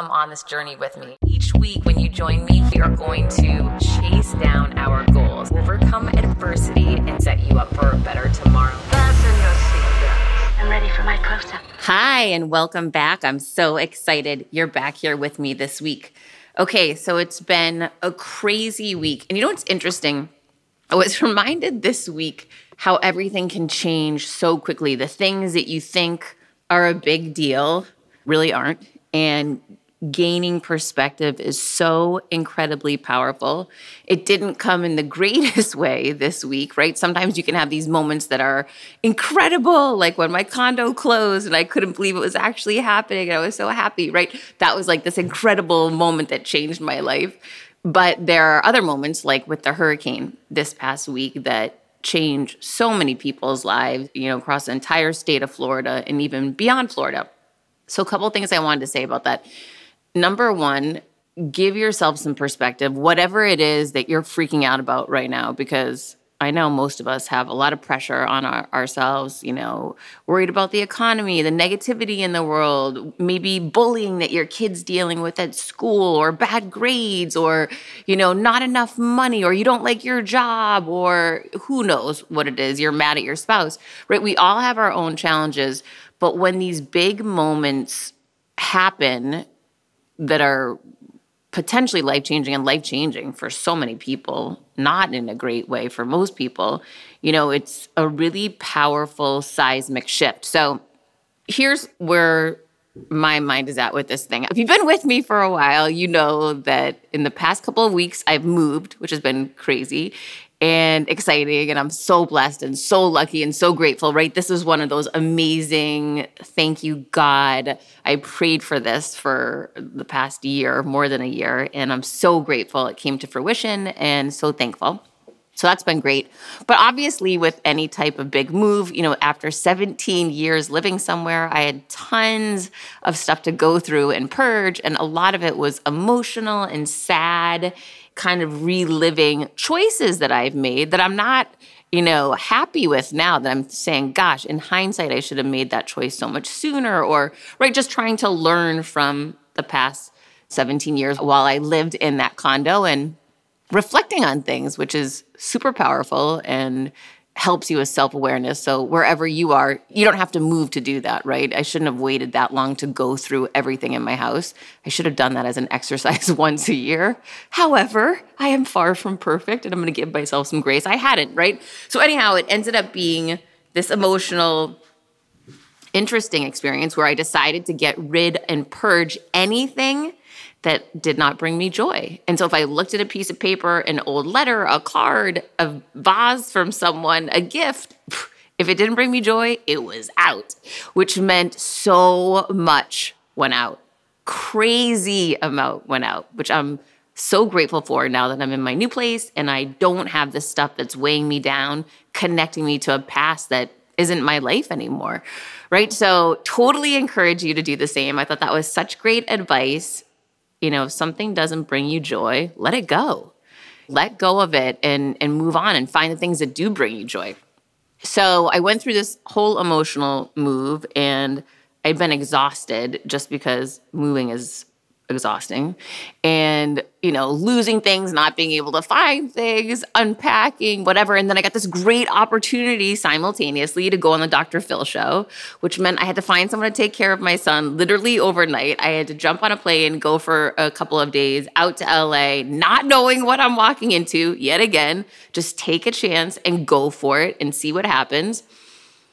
come on this journey with me. Each week, when you join me, we are going to chase down our goals, overcome adversity, and set you up for a better tomorrow. Fasten your seatbelts. I'm ready for my close up. Hi, and welcome back. I'm so excited you're back here with me this week. Okay, so it's been a crazy week. And you know what's interesting? I was reminded this week how everything can change so quickly. The things that you think are a big deal really aren't. And gaining perspective is so incredibly powerful. It didn't come in the greatest way this week, right? Sometimes you can have these moments that are incredible, like when my condo closed and I couldn't believe it was actually happening. And I was so happy, right? That was like this incredible moment that changed my life. But there are other moments, like with the hurricane this past week, that changed so many people's lives, you know, across the entire state of Florida and even beyond Florida. So, a couple things I wanted to say about that. Number one, give yourself some perspective, whatever it is that you're freaking out about right now, because I know most of us have a lot of pressure on our, ourselves, you know, worried about the economy, the negativity in the world, maybe bullying that your kid's dealing with at school, or bad grades, or, you know, not enough money, or you don't like your job, or who knows what it is. You're mad at your spouse, right? We all have our own challenges. But when these big moments happen that are potentially life changing and life changing for so many people, not in a great way for most people, you know, it's a really powerful seismic shift. So here's where my mind is at with this thing. If you've been with me for a while, you know that in the past couple of weeks, I've moved, which has been crazy and exciting. And I'm so blessed and so lucky and so grateful, right? This is one of those amazing, thank you, God. I prayed for this for the past year, more than a year. And I'm so grateful it came to fruition and so thankful. So that's been great. But obviously, with any type of big move, you know, after 17 years living somewhere, I had tons of stuff to go through and purge. And a lot of it was emotional and sad kind of reliving choices that I've made that I'm not, you know, happy with now that I'm saying, gosh, in hindsight, I should have made that choice so much sooner, or, right, just trying to learn from the past 17 years while I lived in that condo and reflecting on things, which is super powerful and helps you with self awareness. So, wherever you are, you don't have to move to do that, right? I shouldn't have waited that long to go through everything in my house. I should have done that as an exercise once a year. However, I am far from perfect and I'm going to give myself some grace. I hadn't, right? So, anyhow, it ended up being this emotional, interesting experience where I decided to get rid and purge anything that did not bring me joy. And so if I looked at a piece of paper, an old letter, a card, a vase from someone, a gift, if it didn't bring me joy, it was out, which meant so much went out. Crazy amount went out, which I'm so grateful for now that I'm in my new place and I don't have this stuff that's weighing me down, connecting me to a past that isn't my life anymore. Right. So, totally encourage you to do the same. I thought that was such great advice you know, if something doesn't bring you joy, let it go. Let go of it and and move on and find the things that do bring you joy. So I went through this whole emotional move and I'd been exhausted just because moving is exhausting. And you know losing things not being able to find things unpacking whatever. And then i got this great opportunity simultaneously to go on the dr phil show which meant i had to find someone to take care of my son literally overnight. I had to jump on a plane go for a couple of days out to la not knowing what i'm walking into yet again. Just take a chance and go for it and see what happens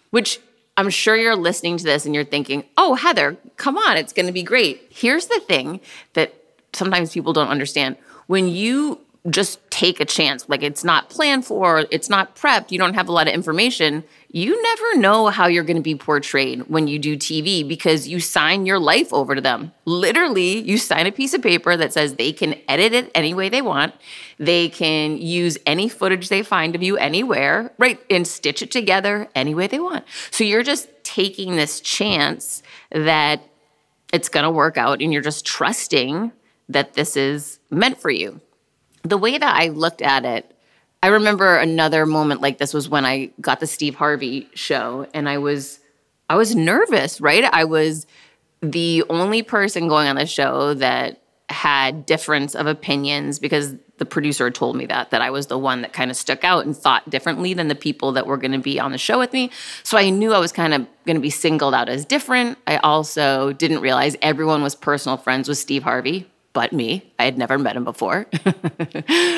which I'm sure you're listening to this and you're thinking, oh, Heather, come on, it's going to be great. Here's the thing that sometimes people don't understand. When you just take a chance, like it's not planned for, it's not prepped, you don't have a lot of information, you never know how you're going to be portrayed when you do TV because you sign your life over to them. Literally, you sign a piece of paper that says they can edit it any way they want. They can use any footage they find of you anywhere, right? And stitch it together any way they want. So you're just taking this chance that it's going to work out and you're just trusting that this is meant for you. The way that I looked at it I remember another moment like this was when I got the Steve Harvey show and I was I was nervous, right? I was the only person going on the show that had difference of opinions because the producer told me that that I was the one that kind of stuck out and thought differently than the people that were going to be on the show with me. So I knew I was kind of going to be singled out as different. I also didn't realize everyone was personal friends with Steve Harvey but me. I had never met him before.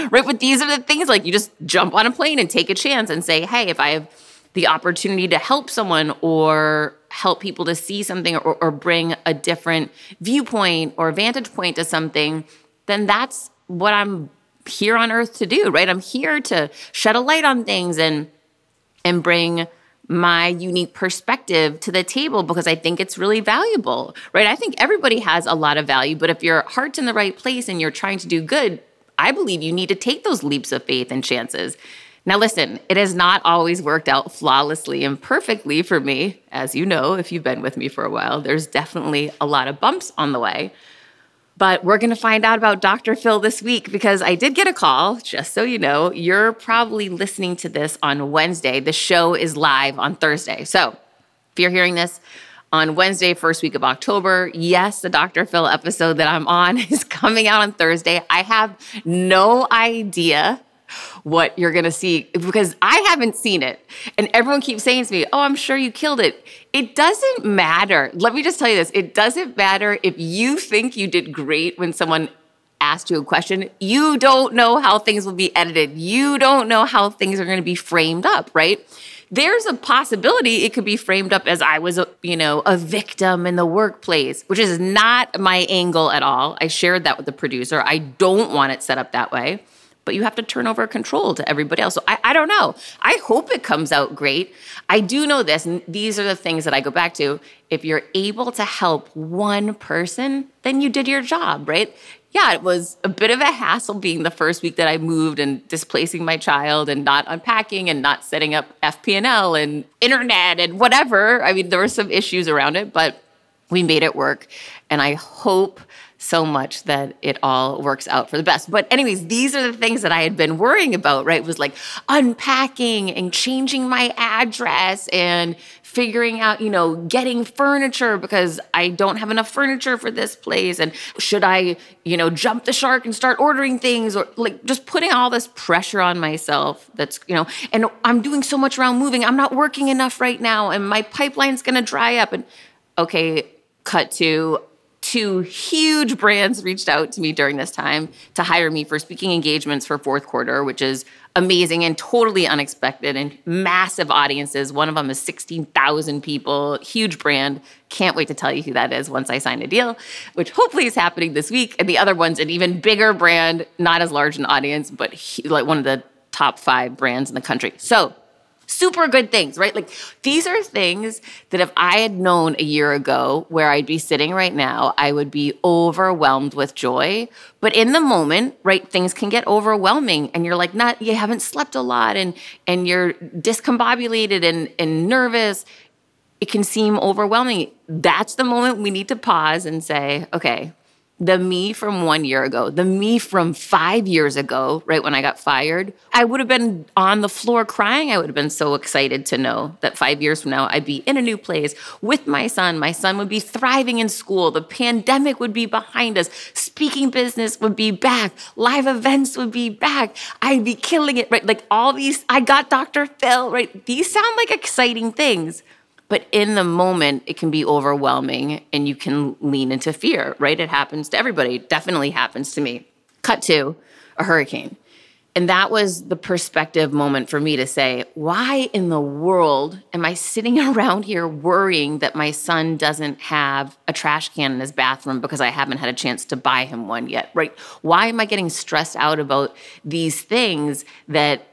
right, but these are the things like you just jump on a plane and take a chance and say, "Hey, if I have the opportunity to help someone or help people to see something or, or bring a different viewpoint or vantage point to something, then that's what I'm here on earth to do, right? I'm here to shed a light on things and and bring my unique perspective to the table because I think it's really valuable, right? I think everybody has a lot of value, but if your heart's in the right place and you're trying to do good, I believe you need to take those leaps of faith and chances. Now, listen, it has not always worked out flawlessly and perfectly for me. As you know, if you've been with me for a while, there's definitely a lot of bumps on the way. But we're going to find out about Dr. Phil this week because I did get a call, just so you know. You're probably listening to this on Wednesday. The show is live on Thursday. So if you're hearing this on Wednesday, first week of October, yes, the Dr. Phil episode that I'm on is coming out on Thursday. I have no idea what you're going to see because I haven't seen it. And everyone keeps saying to me, Oh, I'm sure you killed it. It doesn't matter. Let me just tell you this it doesn't matter if you think you did great when someone asked you a question. You don't know how things will be edited, you don't know how things are going to be framed up, right? There's a possibility it could be framed up as I was, a, you know, a victim in the workplace, which is not my angle at all. I shared that with the producer. I don't want it set up that way but you have to turn over control to everybody else. So I, I don't know. I hope it comes out great. I do know this, and these are the things that I go back to. If you're able to help one person, then you did your job, right? yeah, it was a bit of a hassle being the first week that I moved and displacing my child and not unpacking and not setting up FP&L and internet and whatever. I mean, there were some issues around it, but we made it work. And I hope so much that it all works out for the best. But anyways, these are the things that I had been worrying about, right? Was like unpacking and changing my address and figuring out, you know, getting furniture because I don't have enough furniture for this place and should I, you know, jump the shark and start ordering things or like just putting all this pressure on myself that's, you know, and I'm doing so much around moving. I'm not working enough right now and my pipeline's going to dry up and okay, cut to two huge brands reached out to me during this time to hire me for speaking engagements for fourth quarter, which is amazing and totally unexpected and massive audiences. One of them is 16,000 people, huge brand. Can't wait to tell you who that is once I sign a deal, which hopefully is happening this week. And the other one's an even bigger brand, not as large an audience, but like one of the top five brands in the country. So super good things, right? Like these are things that if I had known a year ago where I'd be sitting right now, I would be overwhelmed with joy. But in the moment, right, things can get overwhelming and you're like not you haven't slept a lot and and you're discombobulated and and nervous. It can seem overwhelming. That's the moment we need to pause and say, okay, the me from one year ago, the me from five years ago, right when I got fired, I would have been on the floor crying. I would have been so excited to know that five years from now, I'd be in a new place with my son. My son would be thriving in school. The pandemic would be behind us. Speaking business would be back. Live events would be back. I'd be killing it, right? Like all these, I got Dr. Phil, right? These sound like exciting things. But in the moment, it can be overwhelming and you can lean into fear, right? It happens to everybody, it definitely happens to me. Cut to a hurricane. And that was the perspective moment for me to say, why in the world am I sitting around here worrying that my son doesn't have a trash can in his bathroom because I haven't had a chance to buy him one yet, right? Why am I getting stressed out about these things that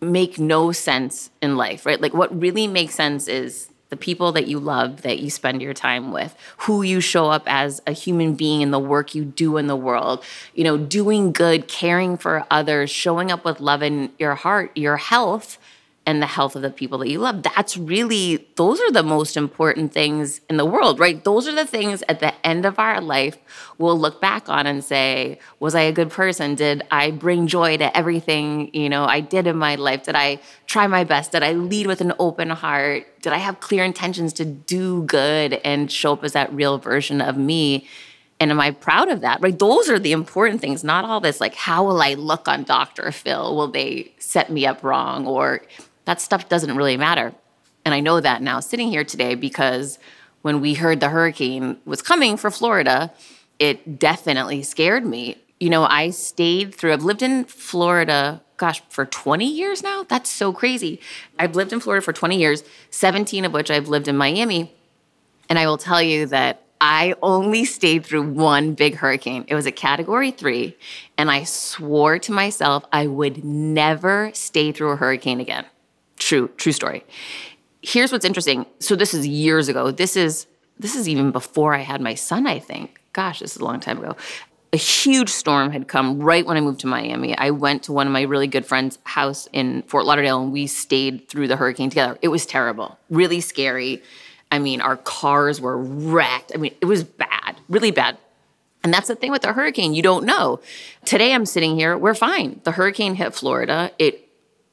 make no sense in life, right? Like what really makes sense is the people that you love that you spend your time with who you show up as a human being in the work you do in the world. You know doing good caring for others showing up with love in your heart your health and the health of the people that you love. That's really, those are the most important things in the world, right? Those are the things at the end of our life we'll look back on and say, was I a good person? Did I bring joy to everything, you know, I did in my life? Did I try my best? Did I lead with an open heart? Did I have clear intentions to do good and show up as that real version of me? And am I proud of that? Right? Those are the important things, not all this like, how will I look on Dr. Phil? Will they set me up wrong? Or that stuff doesn't really matter. And I know that now sitting here today because when we heard the hurricane was coming for Florida, it definitely scared me. You know, I stayed through, I've lived in Florida, gosh, for 20 years now. That's so crazy. I've lived in Florida for 20 years, 17 of which I've lived in Miami. And I will tell you that I only stayed through one big hurricane. It was a category three. And I swore to myself I would never stay through a hurricane again. True, true story. Here's what's interesting. So this is years ago. This is this is even before I had my son, I think. Gosh, this is a long time ago. A huge storm had come right when I moved to Miami. I went to one of my really good friends' house in Fort Lauderdale and we stayed through the hurricane together. It was terrible, really scary. I mean, our cars were wrecked. I mean, it was bad, really bad. And that's the thing with the hurricane, you don't know. Today I'm sitting here, we're fine. The hurricane hit Florida. It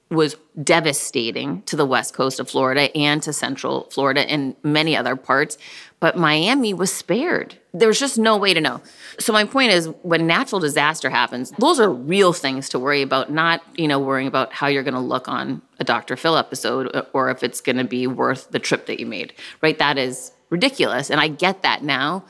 was devastating to the west coast of Florida and to central Florida and many other parts. But Miami was spared. There's just no way to know. So my point is when natural disaster happens, those are real things to worry about, not, you know, worrying about how you're going to look on a Dr. Phil episode uh, or if it's going to be worth the trip that you made. Right? That is ridiculous and I get that now,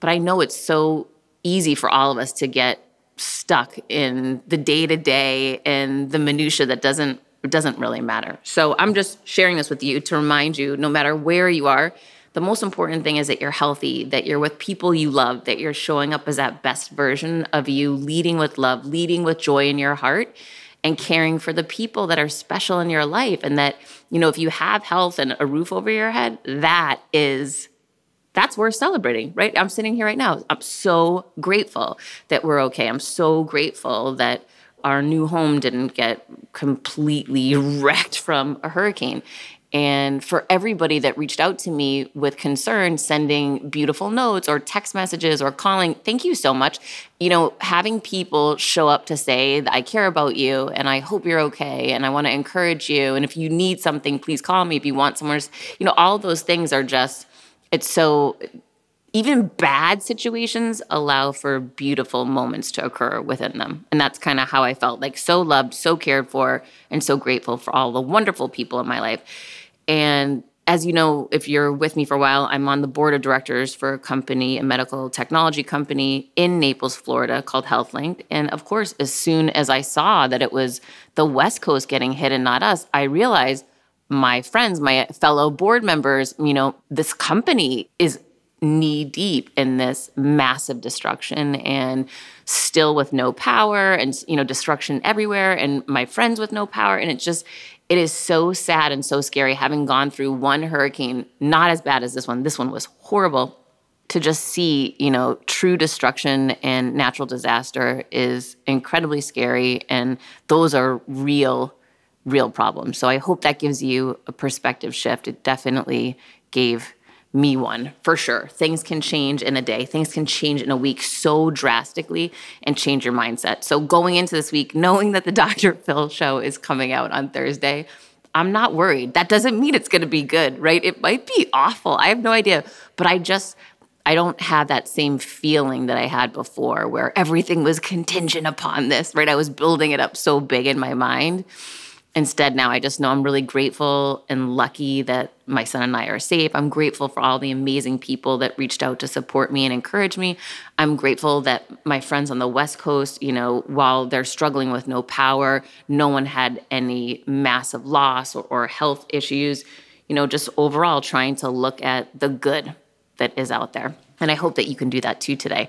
but I know it's so easy for all of us to get stuck in the day to day and the minutia that doesn't doesn't really matter. So I'm just sharing this with you to remind you, no matter where you are, the most important thing is that you're healthy, that you're with people you love, that you're showing up as that best version of you, leading with love, leading with joy in your heart, and caring for the people that are special in your life. And that, you know, if you have health and a roof over your head, that is that's worth celebrating, right? I'm sitting here right now. I'm so grateful that we're okay. I'm so grateful that our new home didn't get completely wrecked from a hurricane. And for everybody that reached out to me with concern, sending beautiful notes or text messages or calling, thank you so much. You know, having people show up to say, that I care about you and I hope you're okay and I want to encourage you. And if you need something, please call me. If you want somewhere, you know, all those things are just it's so even bad situations allow for beautiful moments to occur within them. And that's kind of how I felt like so loved, so cared for, and so grateful for all the wonderful people in my life. And as you know, if you're with me for a while, I'm on the board of directors for a company, a medical technology company in Naples, Florida called HealthLynked. And of course, as soon as I saw that it was the West Coast getting hit and not us, I realized my friends, my fellow board members, you know, this company is knee deep in this massive destruction and still with no power and you know destruction everywhere and my friends with no power. And it just it is so sad and so scary having gone through one hurricane not as bad as this one. This one was horrible. To just see you know true destruction and natural disaster is incredibly scary. And those are real real problems. So I hope that gives you a perspective shift. It definitely gave me one for sure. Things can change in a day, things can change in a week so drastically and change your mindset. So going into this week, knowing that the Dr. Phil show is coming out on Thursday, I'm not worried. That doesn't mean it's going to be good, right? It might be awful. I have no idea, but I just I don't have that same feeling that I had before where everything was contingent upon this, right? I was building it up so big in my mind instead now i just know i'm really grateful and lucky that my son and i are safe. I'm grateful for all the amazing people that reached out to support me and encourage me. I'm grateful that my friends on the west coast you know while they're struggling with no power no one had any massive loss or, or health issues you know just overall trying to look at the good that is out there. And i hope that you can do that too today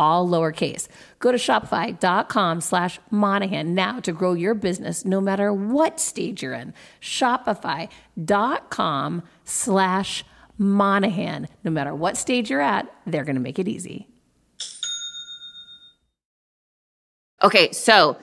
all lowercase. Go to shopify.com slash Monahan now to grow your business no matter what stage you're in. Shopify.com slash Monahan. No matter what stage you're at, they're going to make it easy. Okay, so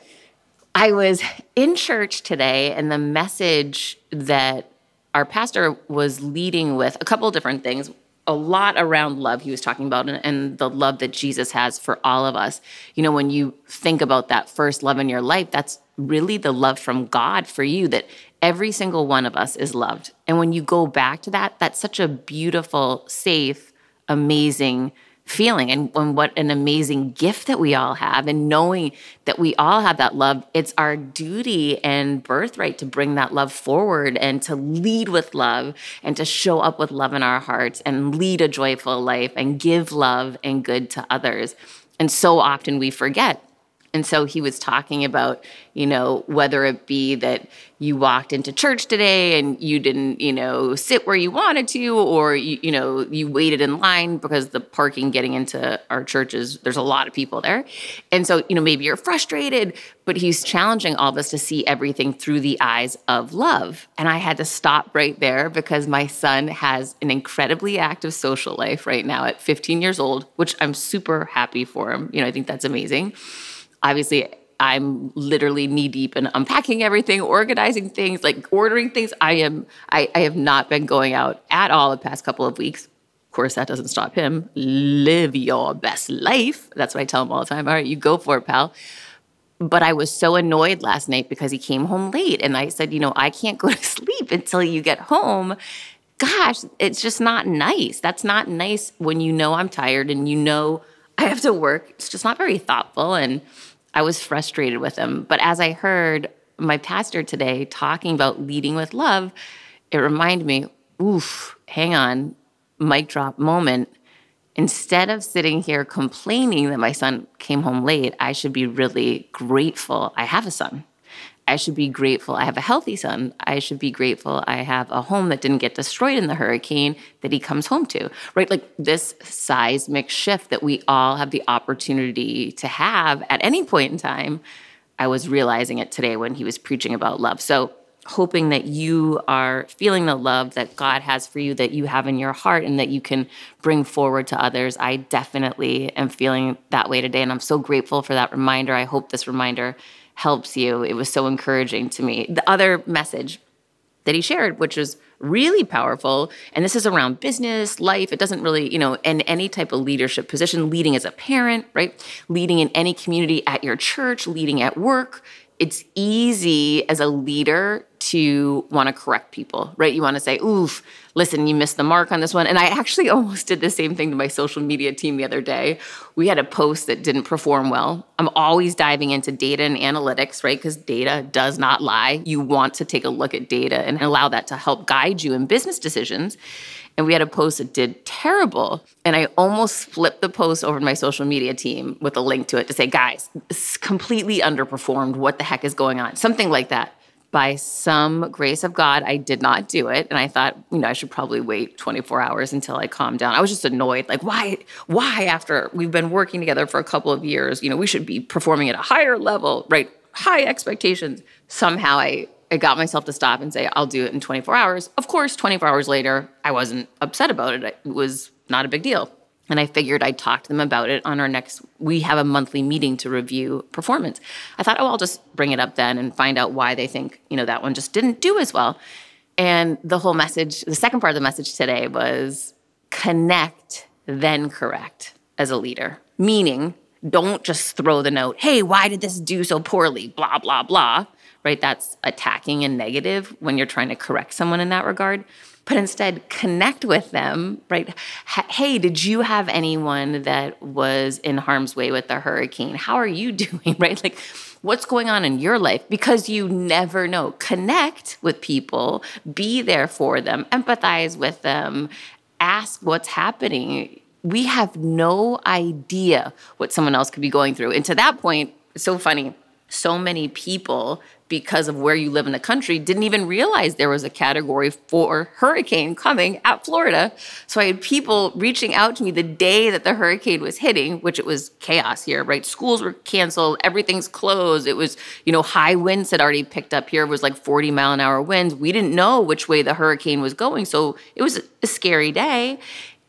I was in church today, and the message that our pastor was leading with a couple different things a lot around love he was talking about and, and, the love that Jesus has for all of us. You know, when you think about that first love in your life, that's really the love from God for you that every single one of us is loved. And when you go back to that, that's such a beautiful, safe, amazing feeling and, and what an amazing gift that we all have. And knowing that we all have that love it's our duty and birthright to bring that love forward and to lead with love and to show up with love in our hearts and lead a joyful life and give love and good to others. And so often we forget and so he was talking about, you know, whether it be that you walked into church today and you didn't, you know, sit where you wanted to, or you, you know, you waited in line because the parking getting into our churches, there's a lot of people there. And so, you know, maybe you're frustrated, but he's challenging all of us to see everything through the eyes of love. And I had to stop right there because my son has an incredibly active social life right now at 15 years old, which I'm super happy for him. You know, I think that's amazing obviously I'm literally knee deep in unpacking everything, organizing things, like ordering things. I am I, I have not been going out at all the past couple of weeks. Of course, that doesn't stop him. Live your best life. That's what I tell him all the time. All right, you go for it, pal. But I was so annoyed last night because he came home late. And I said, you know, I can't go to sleep until you get home. Gosh, it's just not nice. That's not nice when you know I'm tired and you know I have to work. It's just not very thoughtful. And I was frustrated with him. But as I heard my pastor today talking about leading with love, it reminded me, oof, hang on, mic drop moment. Instead of sitting here complaining that my son came home late, I should be really grateful I have a son. I should be grateful I have a healthy son. I should be grateful I have a home that didn't get destroyed in the hurricane that he comes home to, right? Like this seismic shift that we all have the opportunity to have at any point in time. I was realizing it today when he was preaching about love. So, hoping that you are feeling the love that God has for you, that you have in your heart, and that you can bring forward to others. I definitely am feeling that way today. And I'm so grateful for that reminder. I hope this reminder helps you. It was so encouraging to me. The other message that he shared, which was really powerful, and this is around business, life, it doesn't really, you know, in any type of leadership position, leading as a parent, right? Leading in any community at your church, leading at work. It's easy as a leader to want to correct people, right? You want to say, oof, listen, you missed the mark on this one. And I actually almost did the same thing to my social media team the other day. We had a post that didn't perform well. I'm always diving into data and analytics, right? Because data does not lie. You want to take a look at data and allow that to help guide you in business decisions. And we had a post that did terrible. And I almost flipped the post over to my social media team with a link to it to say, guys, completely underperformed. What the heck is going on? Something like that by some grace of God, I did not do it. And I thought, you know, I should probably wait 24 hours until I calmed down. I was just annoyed. Like, why, why after we've been working together for a couple of years, you know, we should be performing at a higher level, right? High expectations. Somehow I, I got myself to stop and say, I'll do it in 24 hours. Of course, 24 hours later, I wasn't upset about it. It was not a big deal. And I figured I'd talk to them about it on our next, we have a monthly meeting to review performance. I thought, oh, I'll just bring it up then and find out why they think, you know, that one just didn't do as well. And the whole message, the second part of the message today was connect, then correct as a leader. Meaning, don't just throw the note, hey, why did this do so poorly? Blah, blah, blah. Right? That's attacking and negative when you're trying to correct someone in that regard but instead connect with them, right? Hey, did you have anyone that was in harm's way with the hurricane? How are you doing, right? Like, what's going on in your life? Because you never know. Connect with people, be there for them, empathize with them, ask what's happening. We have no idea what someone else could be going through. And to that point, so funny. So many people because of where you live in the country, didn't even realize there was a category four hurricane coming at Florida. So I had people reaching out to me the day that the hurricane was hitting, which it was chaos here, right? Schools were canceled, everything's closed. It was, you know, high winds had already picked up here. It was like 40 mile an hour winds. We didn't know which way the hurricane was going. So it was a scary day.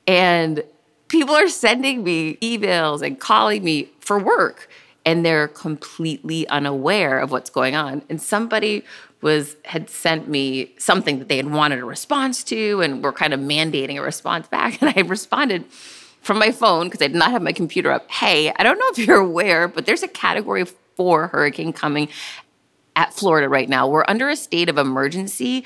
And people are sending me emails and calling me for work and they're completely unaware of what's going on. And somebody was had sent me something that they had wanted a response to and were kind of mandating a response back and I responded from my phone because I did not have my computer up. Hey, I don't know if you're aware, but there's a category 4 hurricane coming at Florida right now. We're under a state of emergency.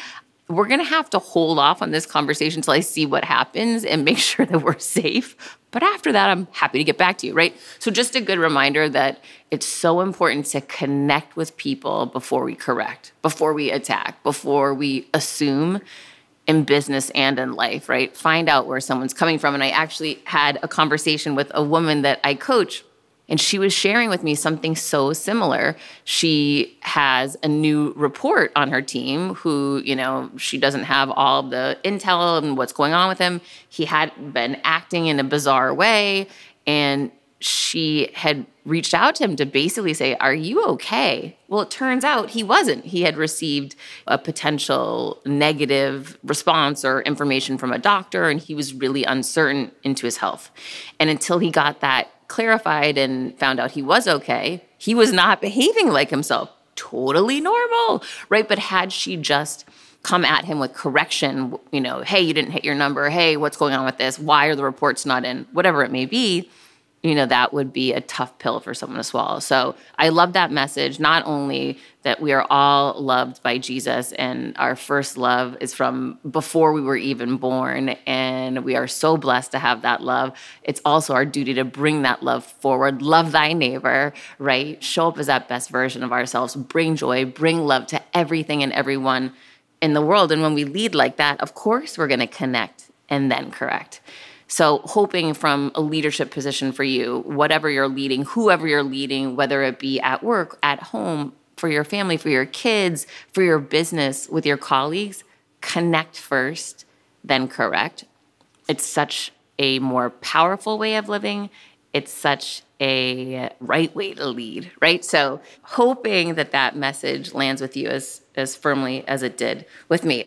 We're going to have to hold off on this conversation until I see what happens and make sure that we're safe. But after that, I'm happy to get back to you, right? So, just a good reminder that it's so important to connect with people before we correct, before we attack, before we assume in business and in life, right? Find out where someone's coming from. And I actually had a conversation with a woman that I coach and she was sharing with me something so similar. She has a new report on her team who, you know, she doesn't have all the intel and what's going on with him. He had been acting in a bizarre way. And she had reached out to him to basically say, Are you okay? Well, it turns out he wasn't. He had received a potential negative response or information from a doctor, and he was really uncertain into his health. And until he got that clarified and found out he was okay, he was not behaving like himself. Totally normal, right? But had she just come at him with correction, you know, hey, you didn't hit your number. Hey, what's going on with this? Why are the reports not in? Whatever it may be you know, that would be a tough pill for someone to swallow. So I love that message. Not only that we are all loved by Jesus and our first love is from before we were even born, and we are so blessed to have that love. It's also our duty to bring that love forward. Love thy neighbor, right? Show up as that best version of ourselves. Bring joy, bring love to everything and everyone in the world. And when we lead like that, of course, we're going to connect and then correct. So, hoping from a leadership position for you, whatever you're leading, whoever you're leading, whether it be at work, at home, for your family, for your kids, for your business, with your colleagues, connect first, then correct. It's such a more powerful way of living. It's such a right way to lead, right? So, hoping that that message lands with you as, as firmly as it did with me.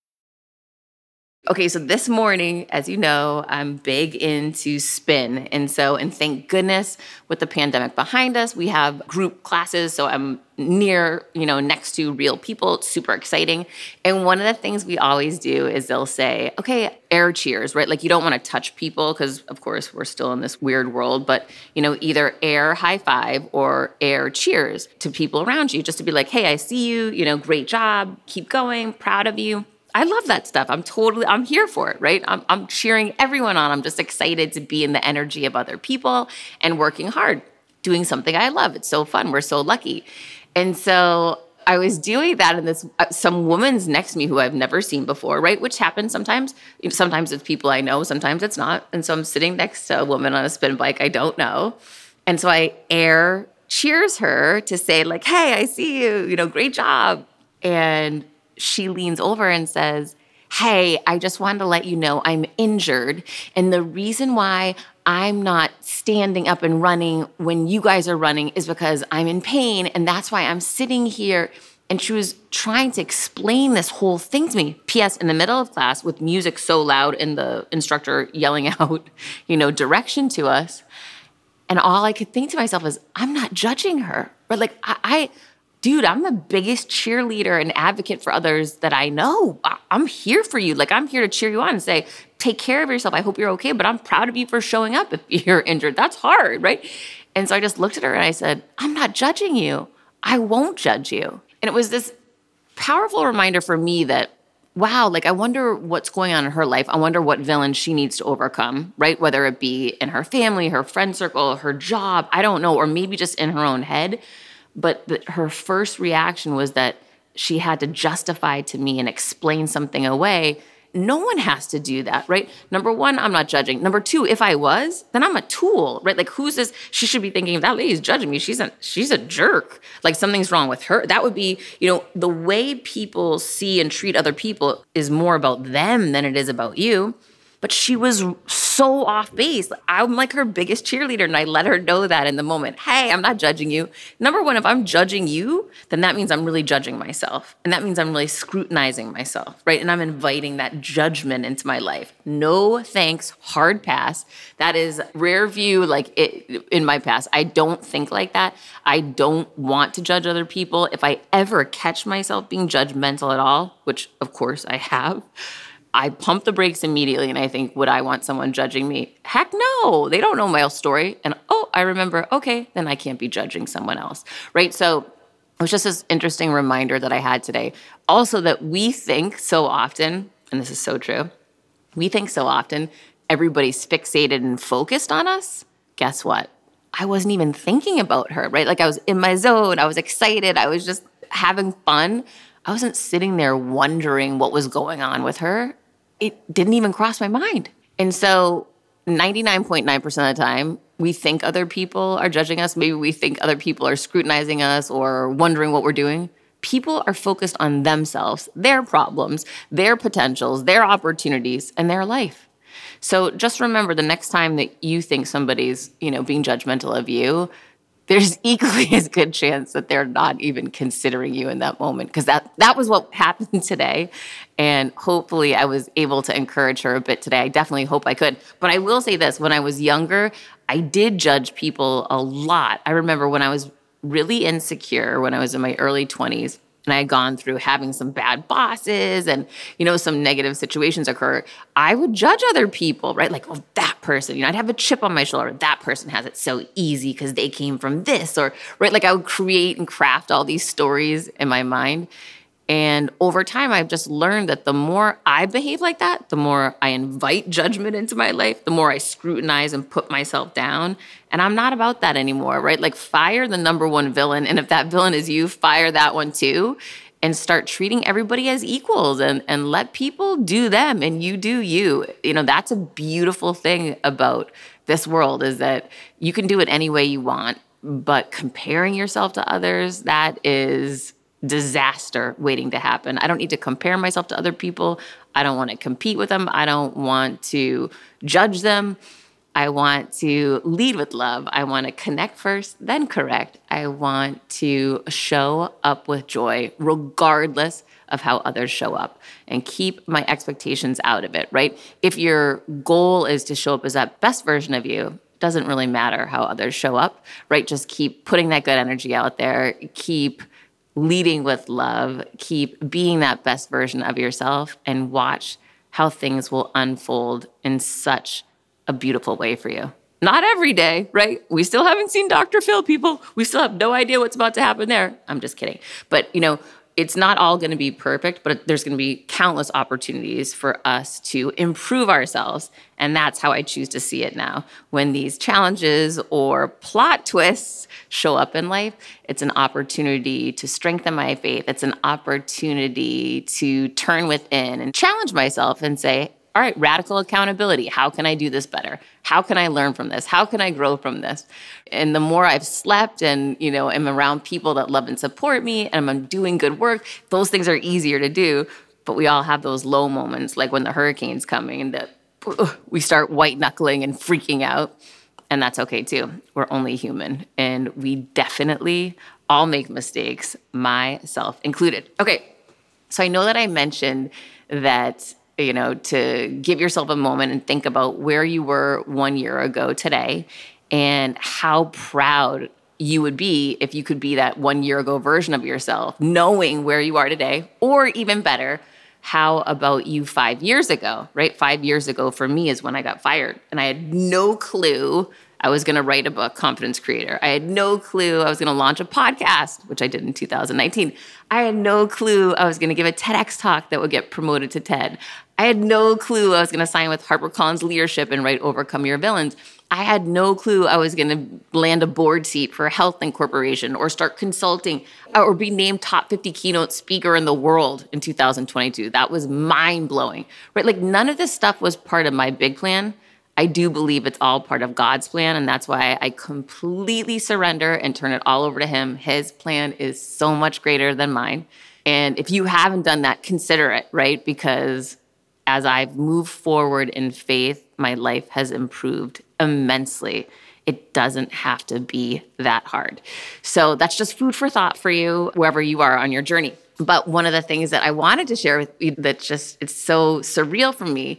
Okay, so this morning, as you know, I'm big into spin. And so, and thank goodness with the pandemic behind us, we have group classes. So I'm near, you know, next to real people. It's super exciting. And one of the things we always do is they'll say, okay, air cheers, right? Like you don't want to touch people because, of course, we're still in this weird world, but, you know, either air high five or air cheers to people around you just to be like, hey, I see you, you know, great job, keep going, proud of you. I love that stuff. I'm totally, I'm here for it, right? I'm, I'm cheering everyone on. I'm just excited to be in the energy of other people and working hard, doing something I love. It's so fun. We're so lucky. And so I was doing that, and this uh, some woman's next to me who I've never seen before, right? Which happens sometimes. Sometimes it's people I know, sometimes it's not. And so I'm sitting next to a woman on a spin bike I don't know, and so I air cheers her to say like, "Hey, I see you. You know, great job." And she leans over and says, Hey, I just wanted to let you know I'm injured. And the reason why I'm not standing up and running when you guys are running is because I'm in pain. And that's why I'm sitting here. And she was trying to explain this whole thing to me. P.S. In the middle of class with music so loud and the instructor yelling out, you know, direction to us. And all I could think to myself is, I'm not judging her. But like, I, I dude, I'm the biggest cheerleader and advocate for others that I know. I'm here for you. Like, I'm here to cheer you on and say, take care of yourself. I hope you're okay, but I'm proud of you for showing up if you're injured. That's hard, right? And so I just looked at her and I said, I'm not judging you. I won't judge you. And it was this powerful reminder for me that, wow, like I wonder what's going on in her life. I wonder what villain she needs to overcome, right? Whether it be in her family, her friend circle, her job, I don't know, or maybe just in her own head. But the, her first reaction was that she had to justify to me and explain something away no one has to do that, right? Number one, I'm not judging. Number two, if I was, then I'm a tool, right? Like who's this? She should be thinking that lady's judging me. She's a she's a jerk. Like something's wrong with her. That would be, you know, the way people see and treat other people is more about them than it is about you but she was so off base. I'm like her biggest cheerleader, and I let her know that in the moment. Hey, I'm not judging you. Number one, if I'm judging you, then that means I'm really judging myself. And that means I'm really scrutinizing myself, right? And I'm inviting that judgment into my life. No thanks, hard pass. That is rare view, like it, in my past. I don't think like that. I don't want to judge other people. If I ever catch myself being judgmental at all, which of course I have, I pump the brakes immediately and I think, would I want someone judging me? Heck no, they don't know my story. And oh, I remember, okay, then I can't be judging someone else, right? So it was just this interesting reminder that I had today. Also, that we think so often, and this is so true, we think so often everybody's fixated and focused on us. Guess what? I wasn't even thinking about her, right? Like I was in my zone, I was excited, I was just having fun. I wasn't sitting there wondering what was going on with her it didn't even cross my mind. And so 99.9% of the time, we think other people are judging us. Maybe we think other people are scrutinizing us or wondering what we're doing. People are focused on themselves, their problems, their potentials, their opportunities, and their life. So just remember the next time that you think somebody's, you know, being judgmental of you, there's equally as good chance that they're not even considering you in that moment because that that was what happened today and hopefully I was able to encourage her a bit today. I definitely hope I could. But I will say this, when I was younger, I did judge people a lot. I remember when I was really insecure when I was in my early 20s and I had gone through having some bad bosses and, you know, some negative situations occur, I would judge other people, right? Like, oh, that person, you know, I'd have a chip on my shoulder. That person has it so easy because they came from this, or, right? Like, I would create and craft all these stories in my mind. And over time, I've just learned that the more I behave like that, the more I invite judgment into my life, the more I scrutinize and put myself down. And I'm not about that anymore, right? Like, fire the number one villain. And if that villain is you, fire that one too. And start treating everybody as equals and, and let people do them and you do you. You know, that's a beautiful thing about this world is that you can do it any way you want. But comparing yourself to others, that is disaster waiting to happen. I don't need to compare myself to other people. I don't want to compete with them. I don't want to judge them. I want to lead with love. I want to connect first, then correct. I want to show up with joy, regardless of how others show up, and keep my expectations out of it, right? If your goal is to show up as that best version of you, doesn't really matter how others show up, right? Just keep putting that good energy out there. Keep leading with love, keep being that best version of yourself, and watch how things will unfold in such a beautiful way for you. Not every day, right? We still haven't seen Dr. Phil, people. We still have no idea what's about to happen there. I'm just kidding. But, you know, it's not all going to be perfect, but there's going to be countless opportunities for us to improve ourselves. And that's how I choose to see it now. When these challenges or plot twists show up in life, it's an opportunity to strengthen my faith. It's an opportunity to turn within and challenge myself and say, all right, radical accountability. How can I do this better? How can I learn from this? How can I grow from this? And the more I've slept and, you know, am around people that love and support me and I'm doing good work, those things are easier to do. But we all have those low moments, like when the hurricane's coming and that we start white knuckling and freaking out. And that's okay too. We're only human. And we definitely all make mistakes, myself included. Okay. So I know that I mentioned that you know, to give yourself a moment and think about where you were one year ago today and how proud you would be if you could be that one year ago version of yourself, knowing where you are today, or even better, how about you five years ago, right? Five years ago for me is when I got fired and I had no clue I was going to write a book, Confidence Creator. I had no clue I was going to launch a podcast, which I did in 2019. I had no clue I was going to give a TEDx talk that would get promoted to TED. I had no clue I was going to sign with HarperCollins Leadership and write Overcome Your Villains. I had no clue I was going to land a board seat for a health incorporation or start consulting or be named top 50 keynote speaker in the world in 2022. That was mind blowing, right? Like none of this stuff was part of my big plan. I do believe it's all part of God's plan. And that's why I completely surrender and turn it all over to Him. His plan is so much greater than mine. And if you haven't done that, consider it, right? Because as I've moved forward in faith, my life has improved immensely. It doesn't have to be that hard. So that's just food for thought for you, wherever you are on your journey. But one of the things that I wanted to share with you that just it's so surreal for me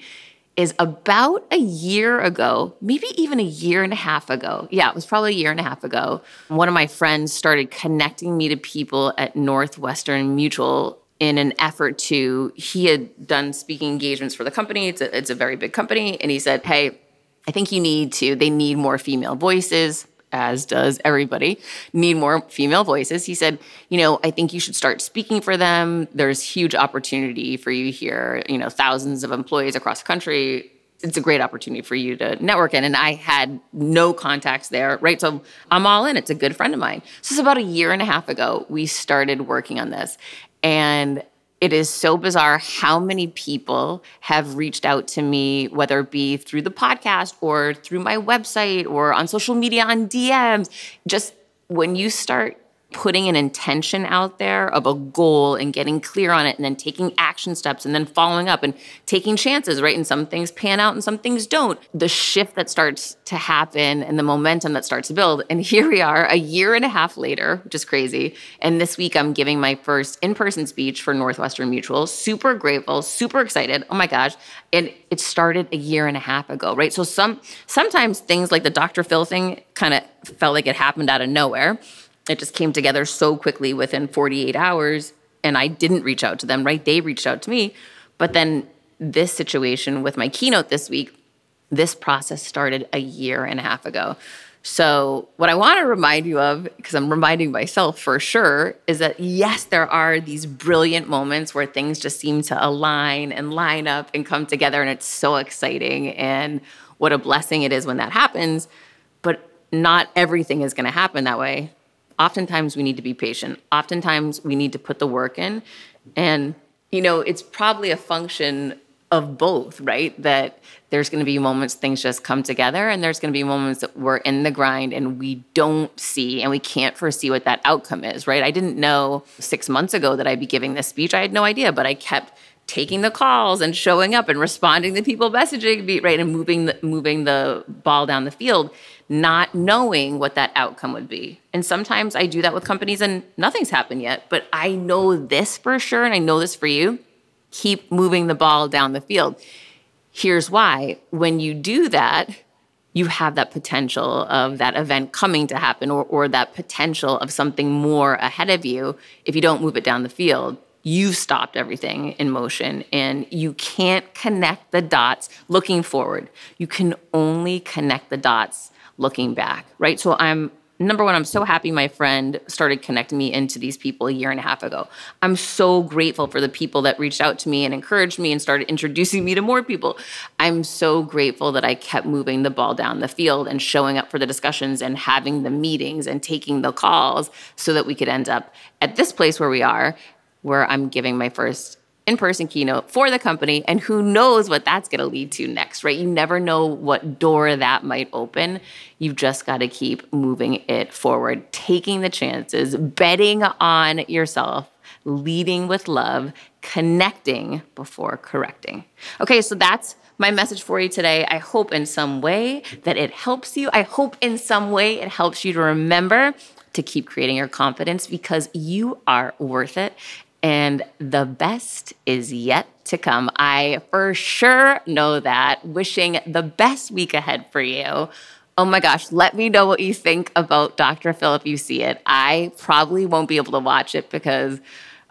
is about a year ago, maybe even a year and a half ago. Yeah, it was probably a year and a half ago. One of my friends started connecting me to people at Northwestern Mutual in an effort to, he had done speaking engagements for the company. It's a, it's a very big company. And he said, Hey, I think you need to, they need more female voices as does everybody, need more female voices. He said, you know, I think you should start speaking for them. There's huge opportunity for you here, you know, thousands of employees across the country. It's a great opportunity for you to network in. And I had no contacts there, right? So I'm all in. It's a good friend of mine. So it's about a year and a half ago, we started working on this. And it is so bizarre how many people have reached out to me, whether it be through the podcast or through my website or on social media on DMs. Just when you start putting an intention out there of a goal and getting clear on it and then taking action steps and then following up and taking chances, right? And some things pan out and some things don't. The shift that starts to happen and the momentum that starts to build. And here we are a year and a half later, which is crazy. And this week I'm giving my first in person speech for Northwestern Mutual. Super grateful, super excited. Oh my gosh. And it started a year and a half ago, right? So some sometimes things like the Dr. Phil thing kind of felt like it happened out of nowhere it just came together so quickly within 48 hours and I didn't reach out to them, right? They reached out to me. But then this situation with my keynote this week, this process started a year and a half ago. So, what I want to remind you of, because I'm reminding myself for sure, is that yes, there are these brilliant moments where things just seem to align and line up and come together, and it's so exciting. And what a blessing it is when that happens. But not everything is going to happen that way oftentimes we need to be patient. Oftentimes we need to put the work in. And, you know, it's probably a function of both, right? That there's going to be moments things just come together, and there's going to be moments that we're in the grind and we don't see and we can't foresee what that outcome is, right? I didn't know six months ago that I'd be giving this speech. I had no idea, but I kept taking the calls and showing up and responding to people messaging me, right? And moving the, moving the ball down the field, not knowing what that outcome would be. And sometimes I do that with companies and nothing's happened yet, but I know this for sure. And I know this for you. Keep moving the ball down the field. Here's why. When you do that, you have that potential of that event coming to happen or, or that potential of something more ahead of you if you don't move it down the field you've stopped everything in motion and you can't connect the dots looking forward. You can only connect the dots looking back, right? So I'm number one, I'm so happy my friend started connecting me into these people a year and a half ago. I'm so grateful for the people that reached out to me and encouraged me and started introducing me to more people. I'm so grateful that I kept moving the ball down the field and showing up for the discussions and having the meetings and taking the calls so that we could end up at this place where we are where I'm giving my first in person keynote for the company. And who knows what that's going to lead to next, right? You never know what door that might open. You've just got to keep moving it forward, taking the chances, betting on yourself, leading with love, connecting before correcting. Okay, so that's my message for you today. I hope in some way that it helps you. I hope in some way it helps you to remember to keep creating your confidence because you are worth it and the best is yet to come. I for sure know that. Wishing the best week ahead for you. Oh my gosh, let me know what you think about Dr. Phil if you see it. I probably won't be able to watch it because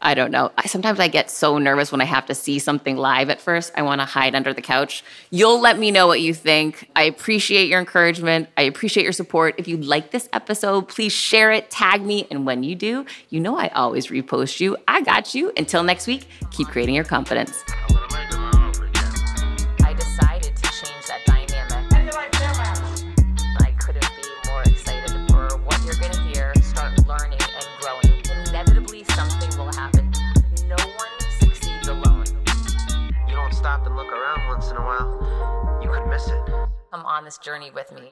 I don't know. I, sometimes I get so nervous when I have to see something live at first. I want to hide under the couch. You'll let me know what you think. I appreciate your encouragement. I appreciate your support. If you like this episode, please share it, tag me, and when you do, you know I always repost you. I got you. Until next week, keep creating your confidence. On this journey with me.